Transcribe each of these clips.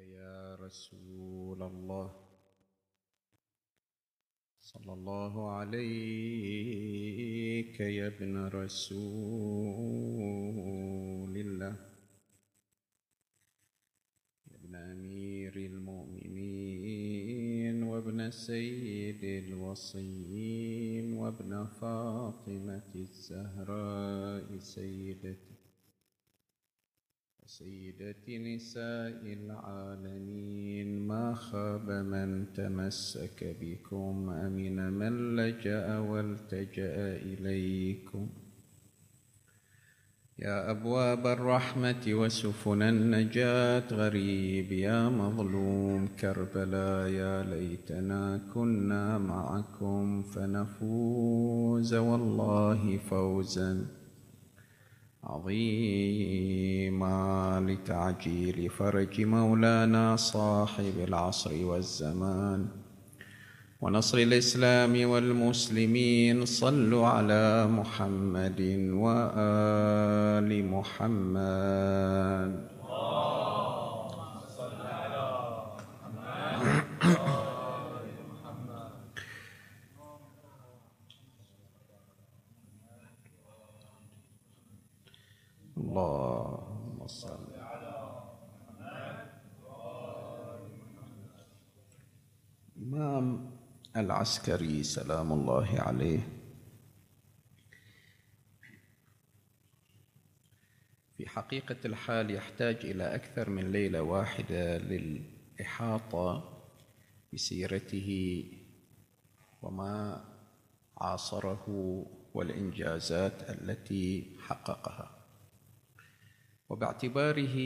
يا رسول الله. صلى الله عليك يا ابن رسول الله. يا ابن أمير المؤمنين وابن سيد الوصيين وابن فاطمة الزهراء سيدتي. سيدة نساء العالمين ما خاب من تمسك بكم أمن من لجأ والتجأ إليكم. يا أبواب الرحمة وسفن النجاة غريب يا مظلوم كربلاء يا ليتنا كنا معكم فنفوز والله فوزاً. عظيما لتعجيل فرج مولانا صاحب العصر والزمان ونصر الإسلام والمسلمين صلوا على محمد وآل محمد العسكري سلام الله عليه. في حقيقة الحال يحتاج إلى أكثر من ليلة واحدة للإحاطة بسيرته وما عاصره والإنجازات التي حققها. وباعتباره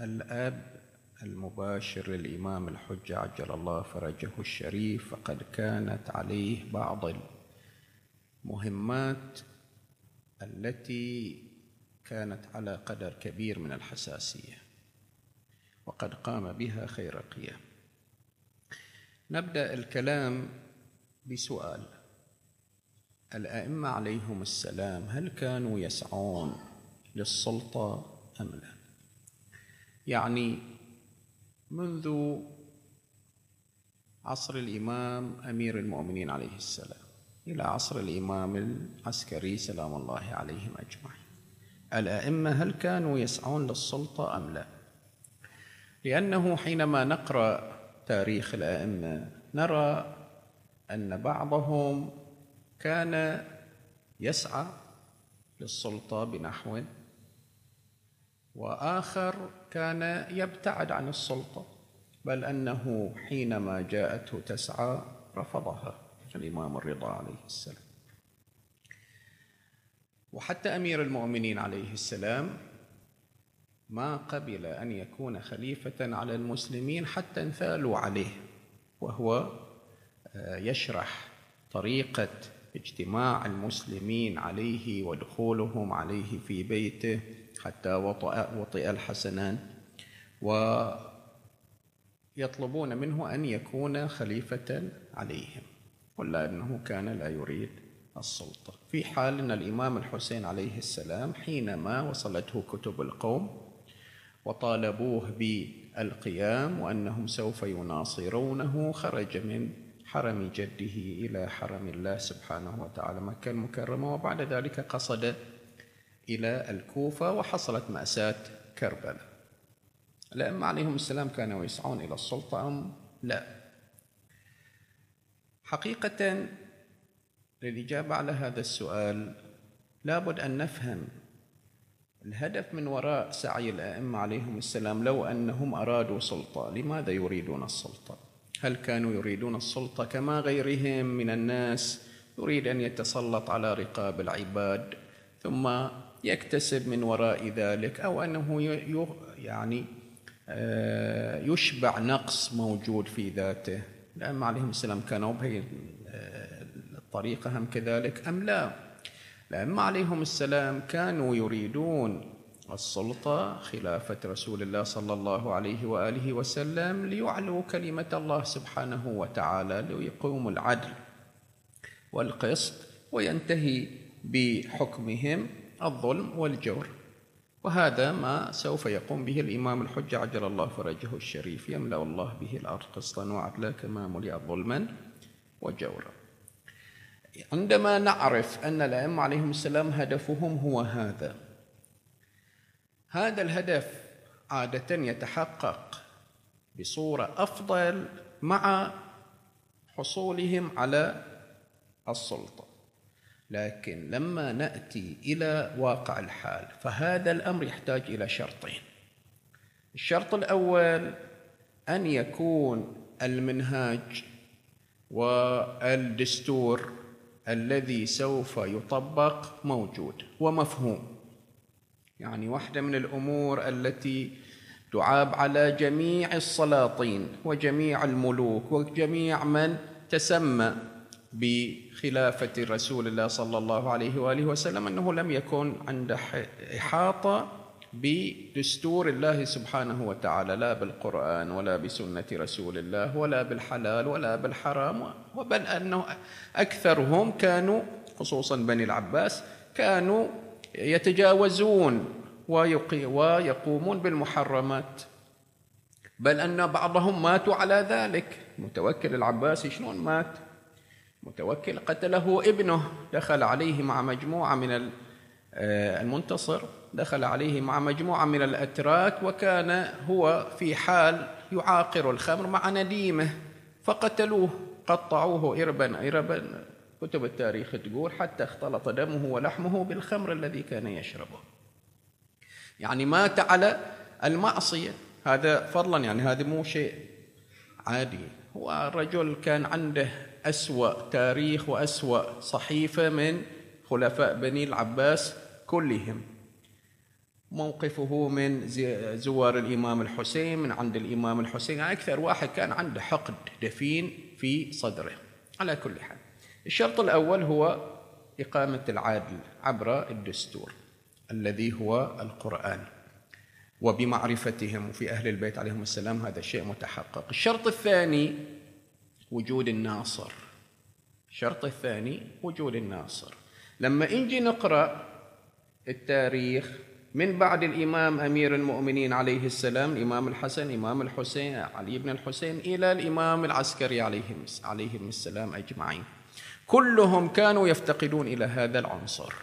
الآب المباشر للإمام الحجة عجل الله فرجه الشريف فقد كانت عليه بعض المهمات التي كانت على قدر كبير من الحساسية وقد قام بها خير قيام. نبدأ الكلام بسؤال الأئمة عليهم السلام هل كانوا يسعون للسلطة أم لا؟ يعني منذ عصر الإمام أمير المؤمنين عليه السلام. إلى عصر الإمام العسكري سلام الله عليهم أجمعين. الأئمة هل كانوا يسعون للسلطة أم لا؟ لأنه حينما نقرأ تاريخ الأئمة نرى أن بعضهم كان يسعى للسلطة بنحو وآخر كان يبتعد عن السلطة بل أنه حينما جاءته تسعى رفضها الإمام الرضا عليه السلام. وحتى أمير المؤمنين عليه السلام ما قبل أن يكون خليفة على المسلمين حتى انثالوا عليه وهو آه، يشرح طريقة اجتماع المسلمين عليه ودخولهم عليه في بيته حتى وطئ, وطئ الحسنان. ويطلبون منه أن يكون خليفة عليهم. ولا أنه كان لا يريد السلطة. في حال أن الإمام الحسين عليه السلام حينما وصلته كتب القوم وطالبوه بالقيام وأنهم سوف يناصرونه خرج من حرم جده إلى حرم الله سبحانه وتعالى مكة المكرمة. وبعد ذلك قصد إلى الكوفة وحصلت مأساة كربلاء. الأئمة عليهم السلام كانوا يسعون إلى السلطة أم لا؟ حقيقة للإجابة على هذا السؤال لابد أن نفهم الهدف من وراء سعي الأئمة عليهم السلام لو أنهم أرادوا سلطة لماذا يريدون السلطة؟ هل كانوا يريدون السلطة كما غيرهم من الناس؟ يريد أن يتسلط على رقاب العباد ثم يكتسب من وراء ذلك أو أنه يعني آه، يشبع نقص موجود في ذاته. الأئمة عليهم السلام كانوا بهي آه، الطريقة هم كذلك أم لا. الأئمة عليهم السلام كانوا يريدون السلطة خلافة رسول الله صلى الله عليه وآله وسلم ليعلوا كلمة الله سبحانه وتعالى ليقوموا العدل والقسط وينتهي بحكمهم. الظلم والجور. وهذا ما سوف يقوم به الإمام الحجة عجل الله فرجه الشريف يملأ الله به الأرض قسطا وعدلا كما ملئ ظلما وجورا. عندما نعرف أن الأئمة عليهم السلام هدفهم هو هذا هذا الهدف عادة يتحقق بصورة أفضل مع حصولهم على السلطة. لكن لما نأتي إلى واقع الحال فهذا الأمر يحتاج إلى شرطين. الشرط الأول أن يكون المنهاج والدستور الذي سوف يطبق موجود ومفهوم. يعني واحدة من الأمور التي تعاب على جميع السلاطين وجميع الملوك وجميع من تسمى بخلافة رسول الله صلى الله عليه وآله وسلم أنه لم يكن عنده إحاطة بدستور الله سبحانه وتعالى لا بالقرآن ولا بسنة رسول الله ولا بالحلال ولا بالحرام وبل أنه أكثرهم كانوا خصوصا بني العباس كانوا يتجاوزون ويقومون بالمحرمات. بل أن بعضهم ماتوا على ذلك. متوكل العباسي شلون مات؟ متوكل قتله ابنه. دخل عليه مع مجموعة من آه، المنتصر. دخل عليه مع مجموعة من الأتراك وكان هو في حال يعاقر الخمر مع نديمه فقتلوه. قطعوه إربا إربا كتب التاريخ تقول حتى اختلط دمه ولحمه بالخمر الذي كان يشربه. يعني مات على المعصية. هذا فضلا يعني هذا مو شيء عادي. هو الرجل كان عنده أسوأ تاريخ وأسوأ صحيفة من خلفاء بني العباس كلهم. موقفه من زوار الإمام الحسين من عند الإمام الحسين. أكثر واحد كان عنده حقد دفين في صدره. على كل حال الشرط الأول هو إقامة العدل عبر الدستور الذي هو القرآن وبمعرفتهم في أهل البيت عليهم السلام. هذا شيء متحقق. الشرط الثاني وجود الناصر. الشرط الثاني وجود الناصر. لما نجي نقرأ التاريخ من بعد الإمام أمير المؤمنين عليه السلام الإمام الحسن الإمام الحسين علي بن الحسين إلى الإمام العسكري عليهم عليهم السلام أجمعين. كلهم كانوا يفتقدون إلى هذا العنصر.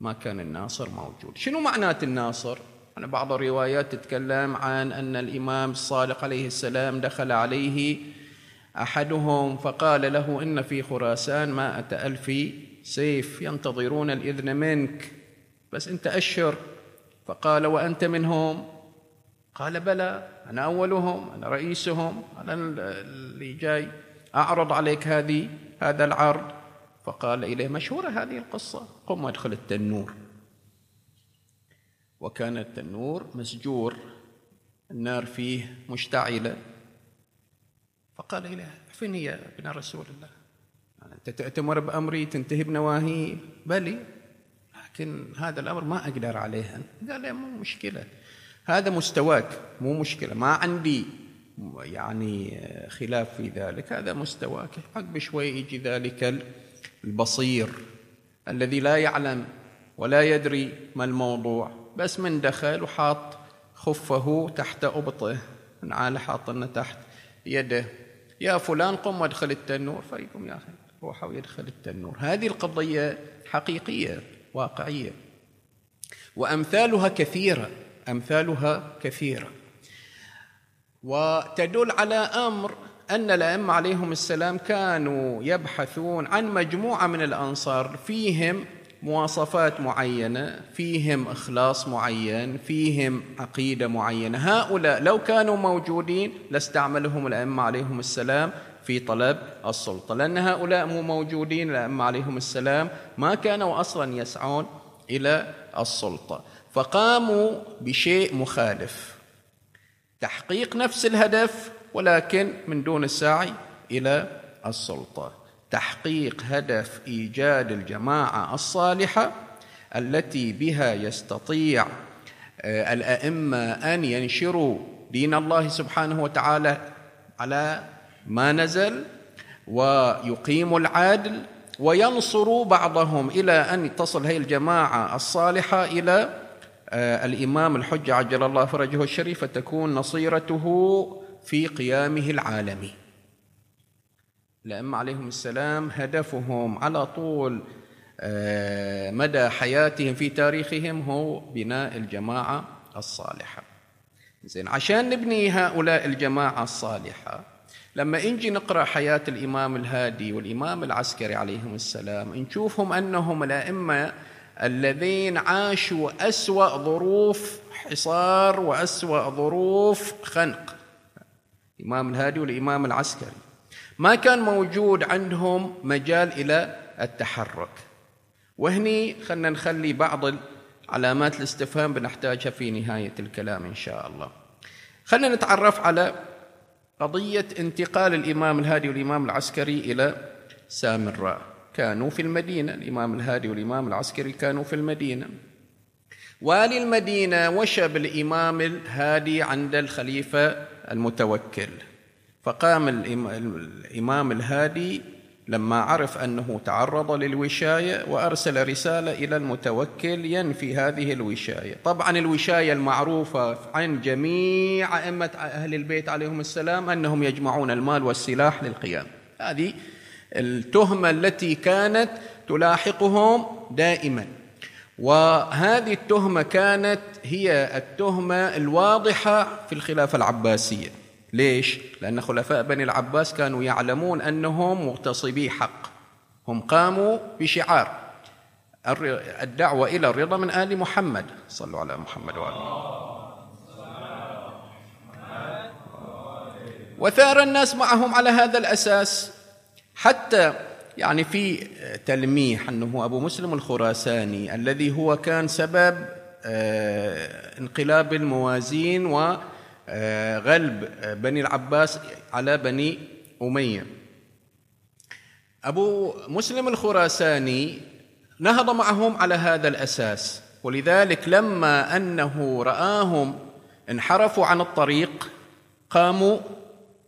ما كان الناصر موجود. شنو معنات الناصر؟ أنا بعض الروايات تتكلم عن أن الإمام الصادق عليه السلام دخل عليه أحدهم فقال له إن في خراسان مائة ألف سيف ينتظرون الإذن منك بس أنت أشر. فقال وأنت منهم؟ قال بلى أنا أولهم أنا رئيسهم أنا اللي جاي. أعرض عليك هذه هذا العرض. فقال إليه مشهورة هذه القصة قم وادخل التنور. وكان التنور مسجور النار فيه مشتعلة. فقال إليه أعفني يا ابن رسول الله. أنت تأتمر بأمري تنتهي بنواهي. بلي لكن هذا الأمر ما أقدر عليه. قال لي مو مشكلة. هذا مستواك مو مشكلة. ما عندي يعني خلاف في ذلك. هذا مستواك. عقب شوي يجي ذلك البصير الذي لا يعلم ولا يدري ما الموضوع. بس من دخل وحاط خفه تحت أبطه. من عالة حاطنه تحت يده. يا فلان قم وادخل التنور فيقوم يا أخي روح ويدخل التنور. هذه القضية حقيقية واقعية. وأمثالها كثيرة أمثالها كثيرة. وتدل على أمر أن الأئمة عليهم السلام كانوا يبحثون عن مجموعة من الأنصار فيهم مواصفات معينة فيهم إخلاص معين فيهم عقيدة معينة. هؤلاء لو كانوا موجودين لاستعملهم الأئمة عليهم السلام في طلب السلطة. لأن هؤلاء مو موجودين الأئمة عليهم السلام ما كانوا أصلا يسعون إلى السلطة. فقاموا بشيء مخالف تحقيق نفس الهدف ولكن من دون السعي إلى السلطة. تحقيق هدف إيجاد الجماعة الصالحة التي بها يستطيع آه، الأئمة أن ينشروا دين الله سبحانه وتعالى على ما نزل ويقيموا العدل وينصروا بعضهم إلى أن تصل هذه الجماعة الصالحة إلى آه، الإمام الحجة عجل الله فرجه الشريف فتكون نصيرته في قيامه العالمي. الأئمة عليهم السلام هدفهم على طول آه، مدى حياتهم في تاريخهم هو بناء الجماعة الصالحة. زين عشان نبني هؤلاء الجماعة الصالحة لما نجي نقرأ حياة الإمام الهادي والإمام العسكري عليهم السلام نشوفهم أنهم الأئمة الذين عاشوا أسوأ ظروف حصار وأسوأ ظروف خنق. الإمام الهادي والإمام العسكري. ما كان موجود عندهم مجال إلى التحرك. وهني خلنا نخلي بعض علامات الاستفهام بنحتاجها في نهاية الكلام إن شاء الله. خلنا نتعرف على قضية انتقال الإمام الهادي والإمام العسكري إلى سامراء. كانوا في المدينة. الإمام الهادي والإمام العسكري كانوا في المدينة. والي المدينة وشى بالإمام الهادي عند الخليفة المتوكل. فقام الإمام الهادي لما عرف أنه تعرض للوشاية وأرسل رسالة إلى المتوكل ينفي هذه الوشاية. طبعا الوشاية المعروفة عن جميع أئمة أهل البيت عليهم السلام أنهم يجمعون المال والسلاح للقيام. هذه التهمة التي كانت تلاحقهم دائما. وهذه التهمة كانت هي التهمة الواضحة في الخلافة العباسية. ليش؟ لأن خلفاء بني العباس كانوا يعلمون أنهم مغتصبي حق. هم قاموا بشعار الدعوة إلى الرضا من آل محمد. صلوا على محمد وآله وثار الناس معهم على هذا الأساس. حتى يعني في تلميح أنه أبو مسلم الخراساني الذي هو كان سبب آه، انقلاب الموازين و غلب آه، بني العباس على بني أمية. أبو مسلم الخراساني نهض معهم على هذا الأساس ولذلك لما أنه رآهم انحرفوا عن الطريق قاموا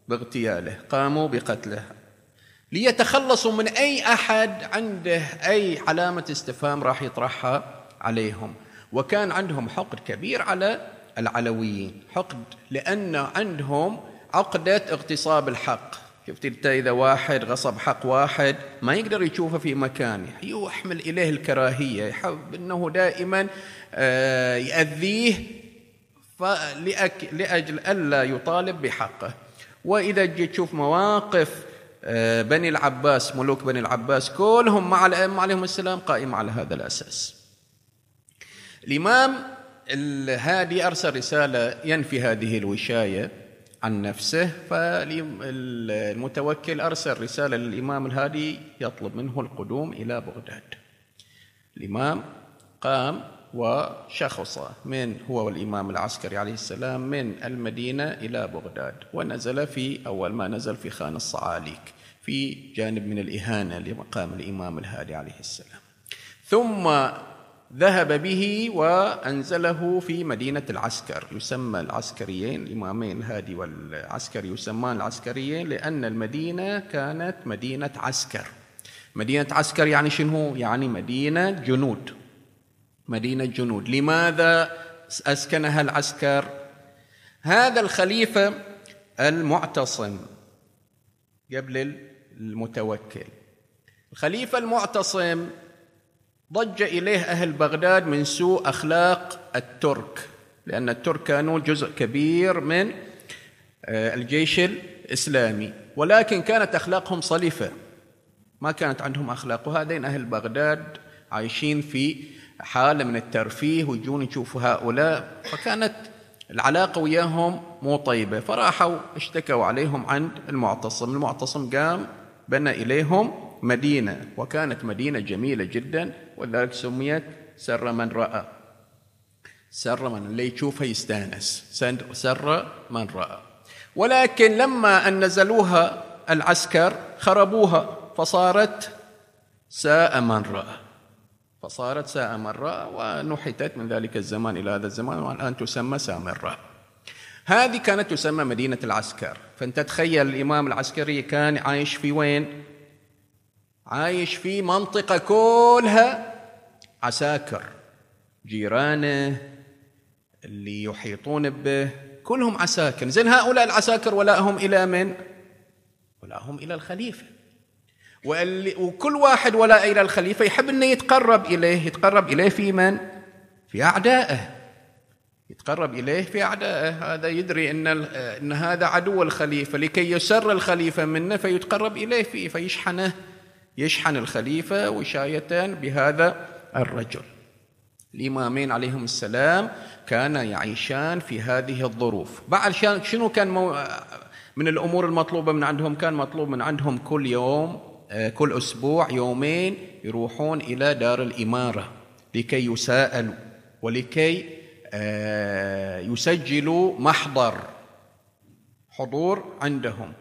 باغتياله قاموا بقتله. ليتخلصوا من أي أحد عنده أي علامة استفهام راح يطرحها عليهم. وكان عندهم حقد كبير على العلويين. حقد لأن عندهم عقدة اغتصاب الحق. شفت انت إذا واحد غصب حق واحد ما يقدر يشوفه في مكانه. يحمل إليه الكراهية يحب إنه دائما آه، يأذيه لأجل ألا يطالب بحقه. وإذا جيت تشوف مواقف آه، بني العباس ملوك بني العباس كلهم مع الأئمة عليهم السلام قائمه على هذا الأساس. الإمام الهادي أرسل رسالة ينفي هذه الوشاية عن نفسه فالمتوكل أرسل رسالة للإمام الهادي يطلب منه القدوم إلى بغداد. الإمام قام وشخص من هو والإمام العسكري عليه السلام من المدينة إلى بغداد ونزل في أول ما نزل في خان الصعاليك في جانب من الإهانة لمقام الإمام الهادي عليه السلام. ثم ذهب به وأنزله في مدينة العسكر. يسمى العسكريين الإمامين الهادي والعسكري يسمان العسكريين لأن المدينة كانت مدينة عسكر. مدينة عسكر يعني شنو؟ يعني مدينة جنود. مدينة جنود. لماذا أسكنها العسكر؟ هذا الخليفة المعتصم قبل المتوكل. الخليفة المعتصم ضج إليه أهل بغداد من سوء أخلاق الترك لأن الترك كانوا جزء كبير من آه، الجيش الإسلامي. ولكن كانت أخلاقهم صلفة ما كانت عندهم أخلاق. وهذين أهل بغداد عايشين في حالة من الترفيه ويجون يشوفوا هؤلاء. فكانت العلاقة وياهم مو طيبة. فراحوا اشتكوا عليهم عند المعتصم. المعتصم قام بنى إليهم مدينة وكانت مدينة جميلة جدا ولذلك سميت سر من رأى. سر من اللي يشوفها يستأنس. سر من رأى. ولكن لما أن نزلوها العسكر خربوها فصارت ساء من رأى. فصارت ساء من رأى ونحتت من ذلك الزمان إلى هذا الزمان والآن تسمى سامراء هذه كانت تسمى مدينة العسكر. فأنت تخيل الإمام العسكري كان عايش في وين؟ عايش في منطقة كلها عساكر جيرانه اللي يحيطون به كلهم عساكر. زين هؤلاء العساكر ولاهم إلى من؟ ولاهم إلى الخليفة. وكل واحد ولاء إلى الخليفة. يحب أنه يتقرب إليه. يتقرب إليه في من؟ في أعدائه. يتقرب إليه في أعدائه. هذا يدري أن, أن هذا عدو الخليفة. لكي يسر الخليفة منه فيتقرب إليه فيه فيشحنه. يشحن الخليفة وشاية بهذا الرجل. الإمامين عليهم السلام كان يعيشان في هذه الظروف. بعد شنو كان من الأمور المطلوبة من عندهم؟ كان مطلوب من عندهم كل يوم آه، كل أسبوع يومين يروحون إلى دار الإمارة لكي يساءلوا ولكي آه، يسجلوا محضر حضور عندهم.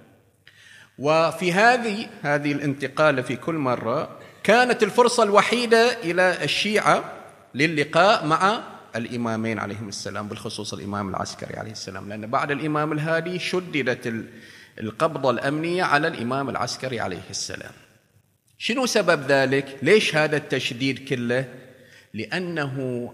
وفي هذه هذه الانتقاله في كل مرة كانت الفرصة الوحيدة إلى الشيعة للقاء مع الإمامين عليهم السلام بالخصوص الإمام العسكري عليه السلام لأن بعد الإمام الهادي شددت القبضة الأمنية على الإمام العسكري عليه السلام. شنو سبب ذلك؟ ليش هذا التشديد كله؟ لأنه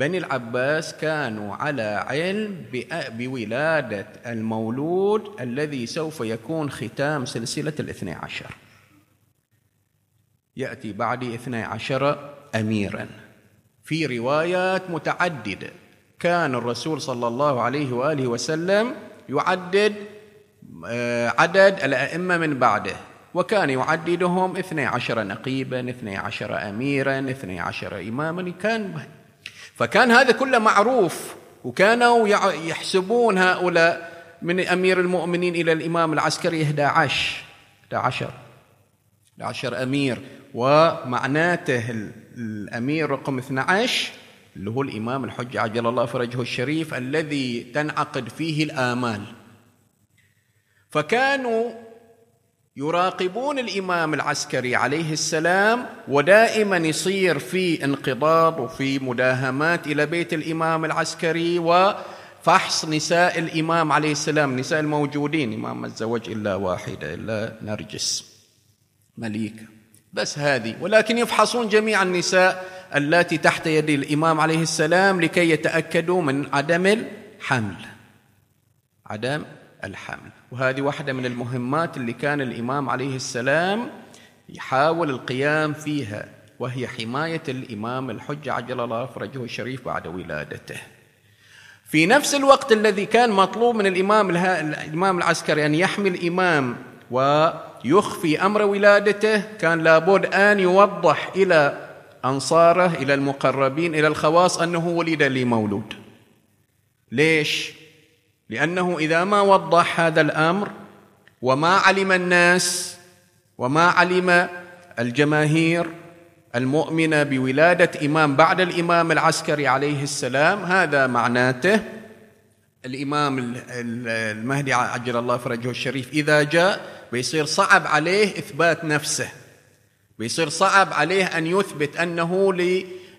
بني العباس كانوا على علم بولادة المولود الذي سوف يكون ختام سلسلة الاثني عشر. يأتي بعد اثني عشر أميرا. في روايات متعددة. كان الرسول صلى الله عليه وآله وسلم يعدد آه، عدد الأئمة من بعده. وكان يعددهم اثني عشر نقيبا اثني عشر أميرا اثني عشر إماما. كان فكان هذا كله معروف وكانوا يحسبون هؤلاء من أمير المؤمنين إلى الإمام العسكري 11 11 11 أمير ومعناته الأمير رقم 12 اللي هو الإمام الحجة عجل الله فرجه الشريف الذي تنعقد فيه الآمال. فكانوا يراقبون الإمام العسكري عليه السلام ودائما يصير في انقضاض وفي مداهمات إلى بيت الإمام العسكري وفحص نساء الإمام عليه السلام نساء الموجودين. ما تزوج إلا واحدة إلا نرجس مليكه بس هذه. ولكن يفحصون جميع النساء اللاتي تحت يد الإمام عليه السلام لكي يتأكدوا من عدم الحمل. عدم الحمل وهذه واحدة من المهمات اللي كان الإمام عليه السلام يحاول القيام فيها وهي حماية الإمام الحجة عجل الله فرجه الشريف بعد ولادته. في نفس الوقت الذي كان مطلوب من الإمام الإمام العسكري أن يحمي الإمام ويخفي أمر ولادته كان لابد أن يوضح إلى أنصاره إلى المقربين إلى الخواص أنه ولد لي مولود ليش؟ لأنه إذا ما وضح هذا الأمر وما علم الناس وما علم الجماهير المؤمنه بولادة إمام بعد الإمام العسكري عليه السلام هذا معناته الإمام المهدي عجل الله فرجه الشريف إذا جاء بيصير صعب عليه إثبات نفسه بيصير صعب عليه أن يثبت أنه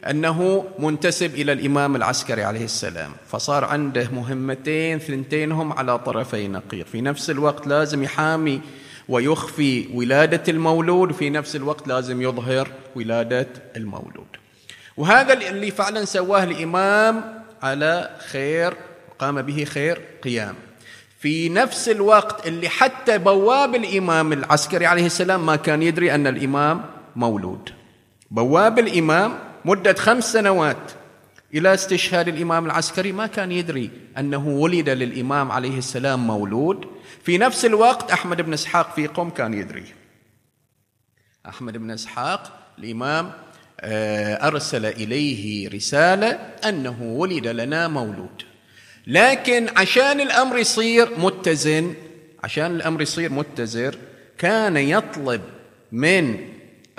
أنه منتسب إلى الإمام العسكري عليه السلام. فصار عنده مهمتين ثنتينهم على طرفي نقيض. في نفس الوقت لازم يحامي ويخفي ولادة المولود في نفس الوقت لازم يظهر ولادة المولود. وهذا اللي فعلا سواه الإمام على خير قام به خير قيام. في نفس الوقت اللي حتى بواب الإمام العسكري عليه السلام ما كان يدري أن الإمام مولود. بواب الإمام مدة خمس سنوات إلى استشهاد الإمام العسكري ما كان يدري أنه ولد للإمام عليه السلام مولود. في نفس الوقت أحمد بن إسحاق في قم كان يدري. أحمد بن إسحاق الإمام آه، أرسل إليه رسالة أنه ولد لنا مولود. لكن عشان الأمر يصير متزن عشان الأمر يصير متزر كان يطلب من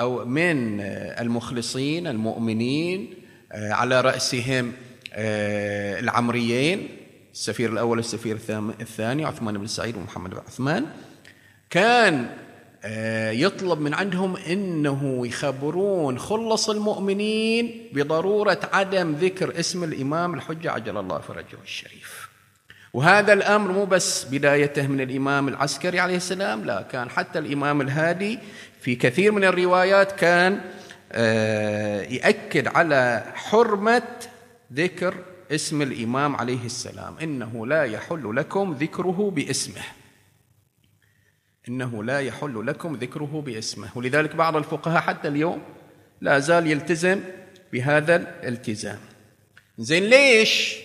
أو من المخلصين المؤمنين آه، على رأسهم آه، العمريين السفير الأول والسفير الثاني عثمان بن سعيد ومحمد بن عثمان كان آه، يطلب من عندهم إنه يخبرون خلص المؤمنين بضرورة عدم ذكر اسم الإمام الحجة عجل الله فرجه الشريف. وهذا الأمر مو بس بدايته من الإمام العسكري عليه السلام، لا كان حتى الإمام الهادي في كثير من الروايات كان آه، يأكد على حرمة ذكر اسم الإمام عليه السلام. إنه لا يحل لكم ذكره باسمه. إنه لا يحل لكم ذكره باسمه. ولذلك بعض الفقهاء حتى اليوم لا زال يلتزم بهذا الالتزام. زين ليش؟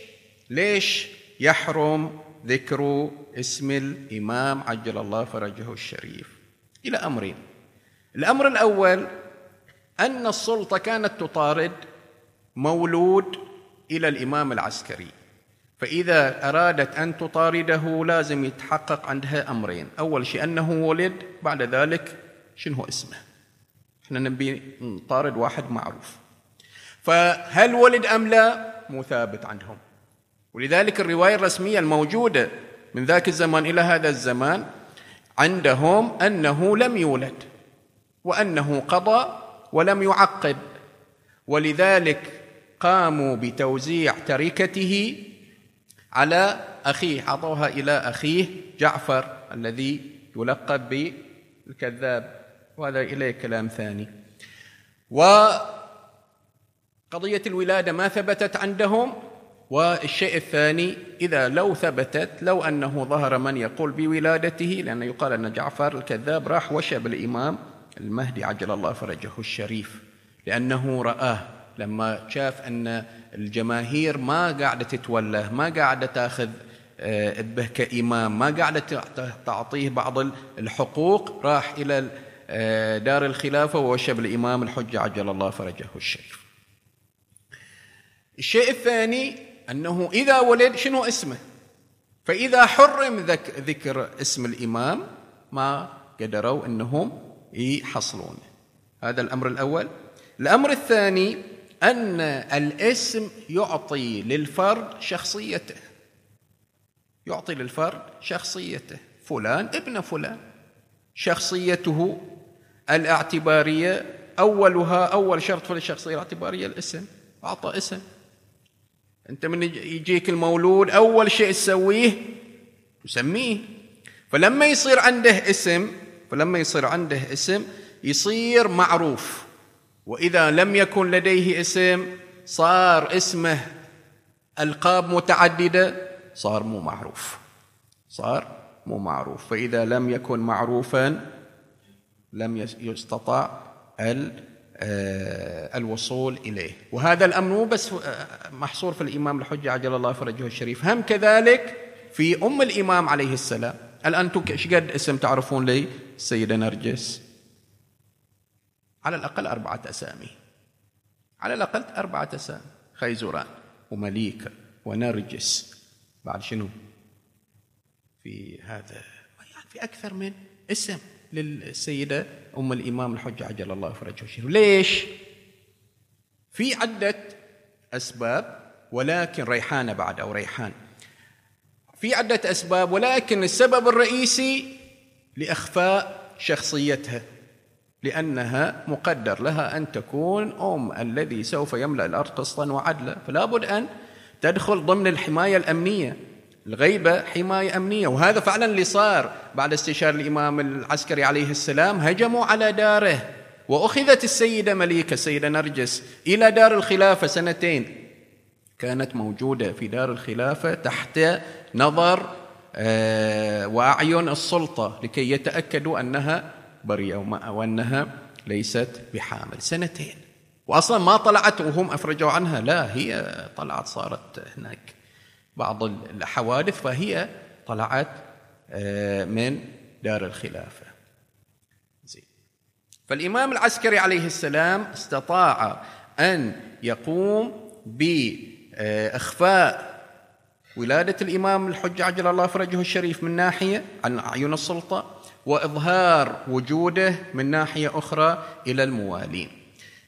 ليش يحرم ذكر اسم الإمام عجل الله فرجه الشريف؟ إلى أمرين. الأمر الأول أن السلطة كانت تطارد مولود إلى الإمام العسكري فإذا أرادت أن تطارده لازم يتحقق عندها أمرين. أول شيء أنه ولد بعد ذلك شنو اسمه؟ إحنا نبي نطارد واحد معروف. فهل ولد أم لا؟ مو ثابت عندهم. ولذلك الرواية الرسمية الموجودة من ذاك الزمان إلى هذا الزمان عندهم أنه لم يولد. وأنه قضى ولم يعقد ولذلك قاموا بتوزيع تركته على أخيه أعطوها إلى أخيه جعفر الذي يلقب بالكذاب. وهذا إليه كلام ثاني. وقضية الولادة ما ثبتت عندهم. والشيء الثاني إذا لو ثبتت لو أنه ظهر من يقول بولادته لأنه يقال أن جعفر الكذاب راح وشى بالإمام المهدي عجل الله فرجه الشريف لأنه رآه لما شاف أن الجماهير ما قاعدة تتولاه ما قاعدة تأخذ آه، به كإمام ما قاعدة تعطيه بعض الحقوق راح إلى آه، دار الخلافة ووشب الإمام الحجة عجل الله فرجه الشريف. الشيء الثاني أنه إذا ولد شنو اسمه؟ فإذا حرم ذكر اسم الإمام ما قدروا أنهم يحصلونه هذا الأمر الأول. الأمر الثاني أن الاسم يعطي للفرد شخصيته. يعطي للفرد شخصيته. فلان ابن فلان. شخصيته الاعتبارية أولها أول شرط في الشخصية الاعتبارية الاسم. أعطى اسم. أنت من يجيك المولود أول شيء تسويه تسميه. فلما يصير عنده اسم فلما يصير عنده اسم يصير معروف. وإذا لم يكن لديه اسم صار اسمه ألقاب متعددة صار مو معروف. صار مو معروف. فإذا لم يكن معروفا لم يستطع آه، الوصول إليه. وهذا الأمر مو بس آه، محصور في الإمام الحجة عجل الله فرجه الشريف. هم كذلك في أم الإمام عليه السلام. الآن أنتم إيش قد اسم تعرفون لي؟ السيده نرجس. على الأقل أربعة أسامي. على الأقل أربعة أسامي. خيزران ومليكة ونرجس. بعد شنو؟ في هذا. يعني في أكثر من اسم للسيدة أم الإمام الحجة عجل الله فرجه الشريف ليش؟ في عدة أسباب ولكن ريحانة بعد أو ريحان. في عدة أسباب ولكن السبب الرئيسي لإخفاء شخصيتها لأنها مقدر لها أن تكون أم الذي سوف يملأ الأرض قسطا وعدلا. فلا بد أن تدخل ضمن الحماية الأمنية الغيبة حماية أمنية. وهذا فعلا اللي صار بعد استشار الإمام العسكري عليه السلام. هجموا على داره وأخذت السيدة مليكة السيدة نرجس إلى دار الخلافة سنتين. كانت موجودة في دار الخلافة تحت نظر وأعين السلطة لكي يتأكدوا أنها بريئة وأنها ليست بحامل. سنتين. وأصلا ما طلعت وهم أفرجوا عنها. لا هي طلعت صارت هناك بعض الحوادث فهي طلعت آه، من دار الخلافة. فالإمام العسكري عليه السلام استطاع أن يقوم بإخفاء ولادة الإمام الحج عجل الله فرجه الشريف من ناحية عن أعين السلطة وإظهار وجوده من ناحية أخرى إلى الموالين.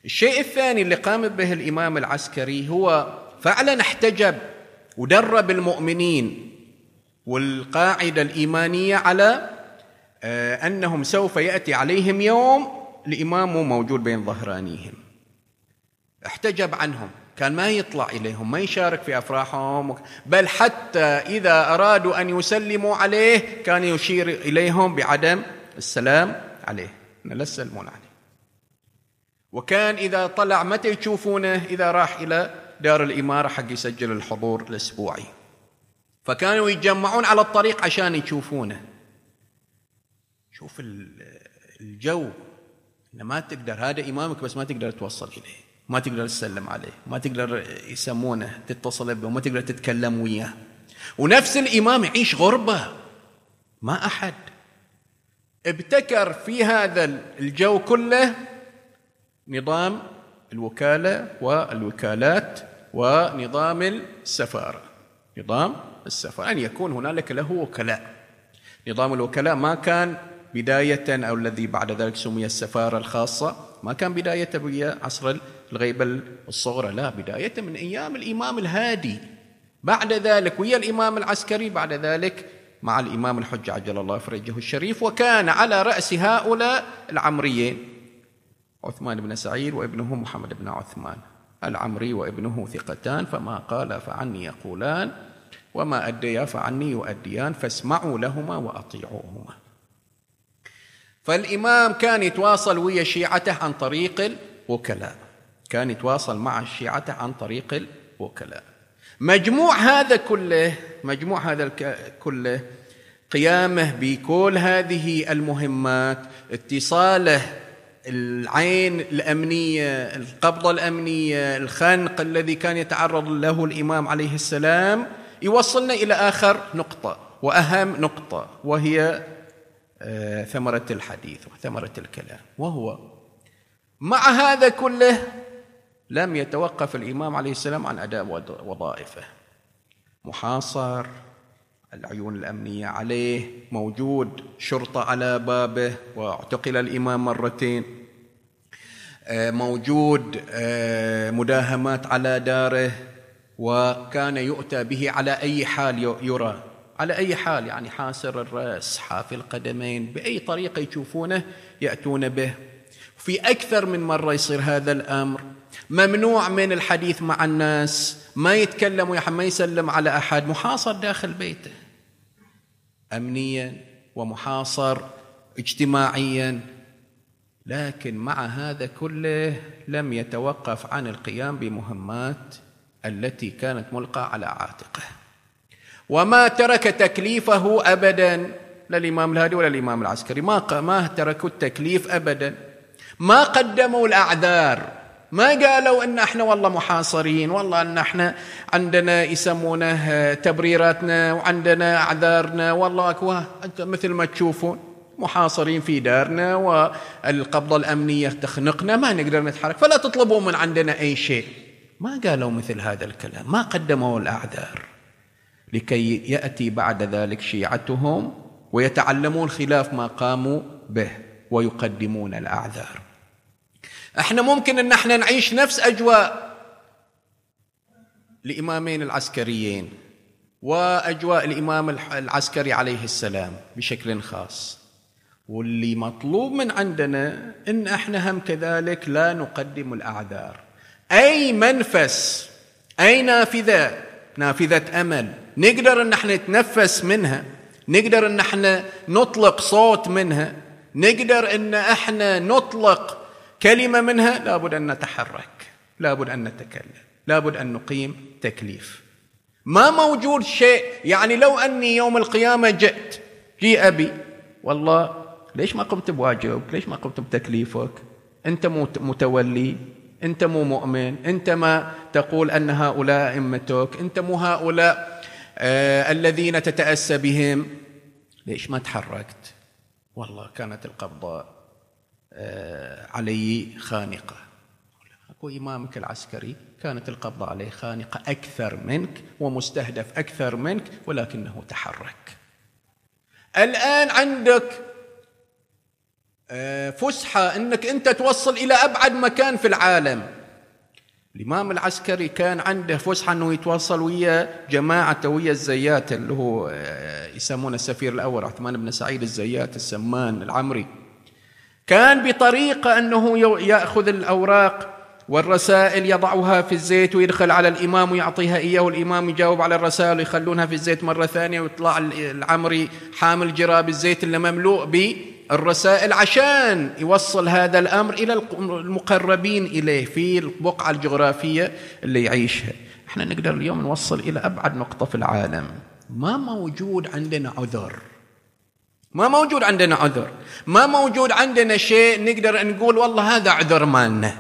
الشيء الثاني اللي قام به الإمام العسكري هو فعلا احتجب ودرب المؤمنين والقاعدة الإيمانية على آه، أنهم سوف يأتي عليهم يوم الإمام موجود بين ظهرانيهم. احتجب عنهم كان ما يطلع إليهم ما يشارك في أفراحهم بل حتى إذا أرادوا أن يسلموا عليه كان يشير إليهم بعدم السلام عليه. لا تسلمون عليه. وكان إذا طلع متى يشوفونه إذا راح إلى دار الإمارة حق يسجل الحضور الأسبوعي. فكانوا يتجمعون على الطريق عشان يشوفونه. شوف الجو. ما تقدر هذا إمامك بس ما تقدر توصل إليه. ما تقدر تسلم عليه ما تقدر يسمونه تتصل به وما تقدر تتكلم وياه. ونفس الإمام يعيش غربة. ما أحد. ابتكر في هذا الجو كله نظام الوكالة والوكالات ونظام السفارة. نظام السفارة. أن يكون هنالك له وكلاء. نظام الوكلاء ما كان بداية أو الذي بعد ذلك سمي السفارة الخاصة. ما كان بداية بعصر الغيبة الصغرى. لا بداية من أيام الإمام الهادي. بعد ذلك ويا الإمام العسكري بعد ذلك مع الإمام الحج عجل الله فرجه الشريف وكان على رأس هؤلاء العمريين عثمان بن سعيد وابنه محمد بن عثمان. العمري وابنه ثقتان فما قال فعني يقولان وما أديا فعني يؤديان فاسمعوا لهما وأطيعوهما. فالإمام كان يتواصل ويا شيعته عن طريق الوكلاء. كان يتواصل مع الشيعة عن طريق الوكلاء. مجموع هذا كله مجموع هذا كله قيامه بكل هذه المهمات اتصاله العين الأمنية القبضة الأمنية الخنق الذي كان يتعرض له الإمام عليه السلام يوصلنا إلى آخر نقطة وأهم نقطة وهي آه، ثمرة الحديث وثمرة الكلام وهو مع هذا كله لم يتوقف الإمام عليه السلام عن أداء وظائفه. محاصر العيون الأمنية عليه موجود شرطة على بابه واعتقل الإمام مرتين. آه، موجود آه، مداهمات على داره وكان يؤتى به على أي حال يرى. على أي حال يعني حاسر الرأس حافي القدمين بأي طريقة يشوفونه يأتون به. في أكثر من مرة يصير هذا الأمر. ممنوع من الحديث مع الناس ما يتكلم ما يسلم على أحد محاصر داخل بيته. امنيا ومحاصر اجتماعيا. لكن مع هذا كله لم يتوقف عن القيام بمهمات التي كانت ملقى على عاتقه. وما ترك تكليفه ابدا لا الإمام الهادي ولا الإمام العسكري ما ما تركوا التكليف ابدا. ما قدموا الأعذار ما قالوا إن إحنا والله محاصرين والله إن إحنا عندنا يسمونه تبريراتنا وعندنا أعذارنا والله اكواه مثل ما تشوفون محاصرين في دارنا والقبضة الأمنية تخنقنا ما نقدر نتحرك فلا تطلبوا من عندنا أي شيء. ما قالوا مثل هذا الكلام ما قدموا الأعذار لكي يأتي بعد ذلك شيعتهم ويتعلمون خلاف ما قاموا به ويقدمون الأعذار. إحنا ممكن ان إحنا نعيش نفس اجواء الامامين العسكريين واجواء الامام العسكري عليه السلام بشكل خاص. واللي مطلوب من عندنا ان إحنا هم كذلك لا نقدم الاعذار. أي منفس أي نافذة نافذة أمل نقدر ان إحنا نتنفس منها نقدر ان إحنا نطلق صوت منها نقدر ان إحنا نطلق كلمة منها لابد أن نتحرك لابد أن نتكلم لابد أن نقيم تكليف. ما موجود شيء يعني لو أني يوم القيامة جئت جي أبي والله ليش ما قمت بواجبك؟ ليش ما قمت بتكليفك؟ أنت متولي أنت مو مؤمن أنت ما تقول أن هؤلاء أئمتك أنت مو هؤلاء آه الذين تتأسى بهم. ليش ما تحركت؟ والله كانت القبضة آه، علي خانقة. أكو إمامك العسكري كانت القبضة عليه خانقة أكثر منك ومستهدف أكثر منك ولكنه تحرك. الآن عندك آه، فسحة أنك أنت توصل إلى أبعد مكان في العالم. الإمام العسكري كان عنده فسحة أنه يتواصل ويا جماعته ويا الزيات اللي هو آه، يسمونه السفير الأول عثمان بن سعيد الزيات السمان العمري. كان بطريقة أنه يأخذ الأوراق والرسائل يضعها في الزيت ويدخل على الإمام ويعطيها إياه والإمام يجاوب على الرسائل ويخلونها في الزيت مرة ثانية ويطلع العمري حامل جراب الزيت اللي مملوء بالرسائل عشان يوصل هذا الأمر إلى المقربين إليه في البقعة الجغرافية اللي يعيشها. إحنا نقدر اليوم نوصل إلى أبعد نقطة في العالم. ما موجود عندنا عذر. ما موجود عندنا عذر. ما موجود عندنا شيء نقدر نقول والله هذا عذر مالنا.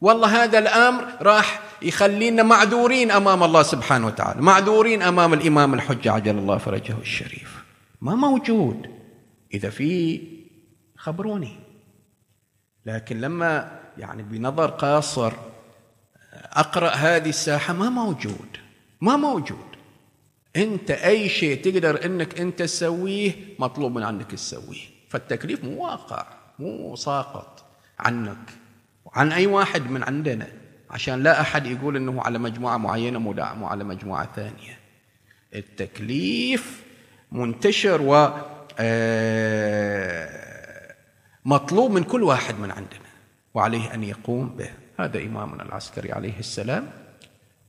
والله هذا الأمر راح يخلينا معذورين أمام الله سبحانه وتعالى. معذورين أمام الإمام الحجة عجل الله فرجه الشريف. ما موجود. إذا في خبروني. لكن لما يعني بنظر قاصر أقرأ هذه الساحة ما موجود. ما موجود. انت اي شيء تقدر انك انت تسويه مطلوب من عنك تسويه. فالتكليف مو واقع مو ساقط عنك وعن أي واحد من عندنا. عشان لا أحد يقول إنه على مجموعة معينة مو على مجموعة ثانية. التكليف منتشر و آه، مطلوب من كل واحد من عندنا. وعليه أن يقوم به. هذا إمامنا العسكري عليه السلام.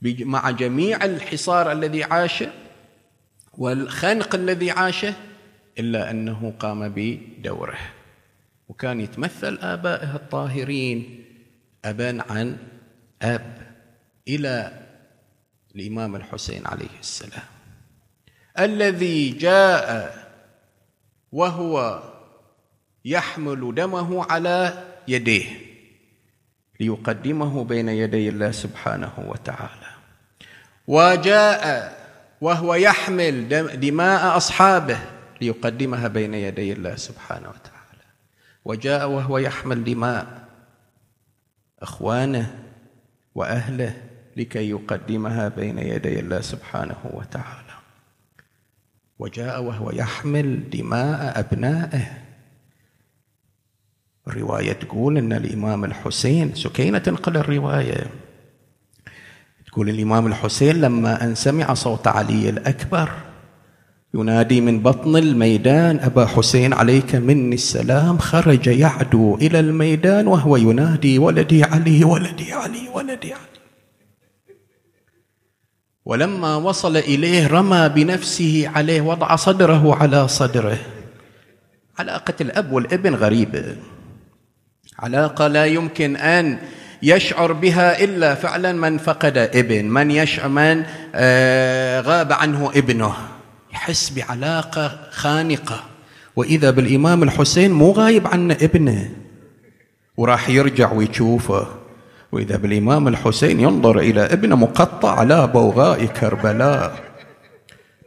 مع جميع الحصار الذي عاشه والخنق الذي عاشه إلا أنه قام بدوره. وكان يتمثل آبائه الطاهرين. أبا عن أب إلى الإمام الحسين عليه السلام. الذي جاء وهو يحمل دمه على يديه ليقدمه بين يدي الله سبحانه وتعالى. وجاء وهو يحمل دماء أصحابه ليقدمها بين يدي الله سبحانه وتعالى. وجاء وهو يحمل دماء أخوانه وأهله لكي يقدمها بين يدي الله سبحانه وتعالى. وجاء وهو يحمل دماء أبنائه. الروايه تقول إن الإمام الحسين سكينة تنقل الرواية. يقول الإمام الحسين لما أن سمع صوت علي الأكبر ينادي من بطن الميدان أبا حسين عليك مني السلام. خرج يعدو إلى الميدان وهو ينادي ولدي علي ولدي علي ولدي علي. ولما وصل إليه رمى بنفسه عليه وضع صدره على صدره. علاقة الأب والابن غريبة. علاقة لا يمكن أن يشعر بها إلا فعلا من فقد ابن من يشعر من آه، غاب عنه ابنه. يحس بعلاقة خانقة. وإذا بالإمام الحسين مو غايب عنه ابنه. وراح يرجع ويشوفه. وإذا بالإمام الحسين ينظر إلى ابنه مقطع على بوغاء كربلاء.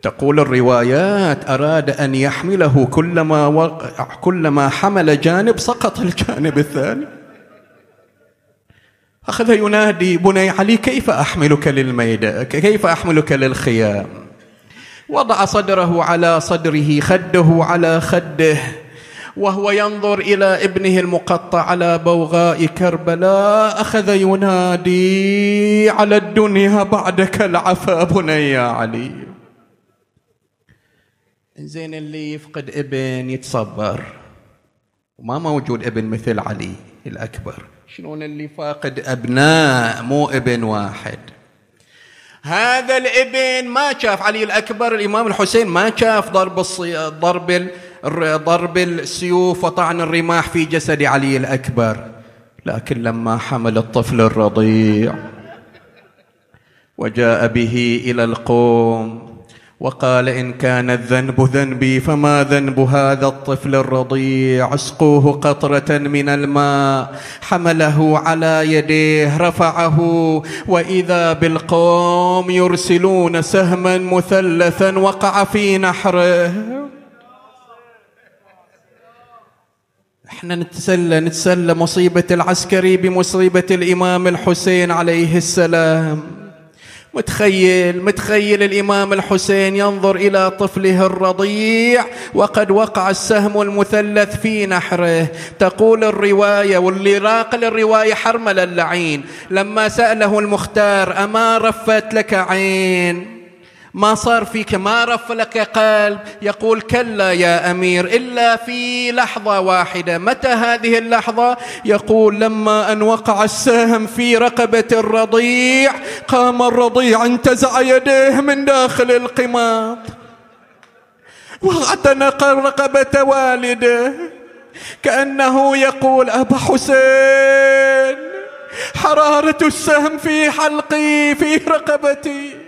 تقول الروايات أراد أن يحمله كلما وقع كلما حمل جانب سقط الجانب الثاني. أخذ ينادي بني علي كيف أحملك للميدان كيف أحملك للخيام؟ وضع صدره على صدره خده على خده وهو ينظر إلى ابنه المقطع على بوغاء كربلاء. أخذ ينادي على الدنيا بعدك العفا بني علي. زين اللي يفقد ابن يتصبر وما موجود ابن مثل علي الأكبر. شلون اللي فاقد أبناء مو ابن واحد؟ هذا الابن ما شاف علي الأكبر الإمام الحسين ما شاف ضرب الصي... ضرب ضرب السيوف وطعن الرماح في جسد علي الأكبر. لكن لما حمل الطفل الرضيع وجاء به إلى القوم وقال إن كان الذنب ذنبي فما ذنب هذا الطفل الرضيع؟ اسقوه قطرة من الماء. حمله على يديه رفعه. وإذا بالقوم يرسلون سهما مثلثا وقع في نحره. إحنا نتسلى نتسلى مصيبة العسكري بمصيبة الإمام الحسين عليه السلام. متخيل متخيل الإمام الحسين ينظر إلى طفله الرضيع وقد وقع السهم المثلث في نحره. تقول الرواية واللي راق الروايه حرمل اللعين. لما سأله المختار أما رفت لك عين؟ ما صار فيك ما رف لك قلب. يقول كلا يا أمير إلا في لحظة واحدة. متى هذه اللحظة؟ يقول لما أن وقع السهم في رقبة الرضيع. قام الرضيع انتزع يديه من داخل القماط. واعتنق رقبة والده. كأنه يقول أبا حسين حرارة السهم في حلقي في رقبتي.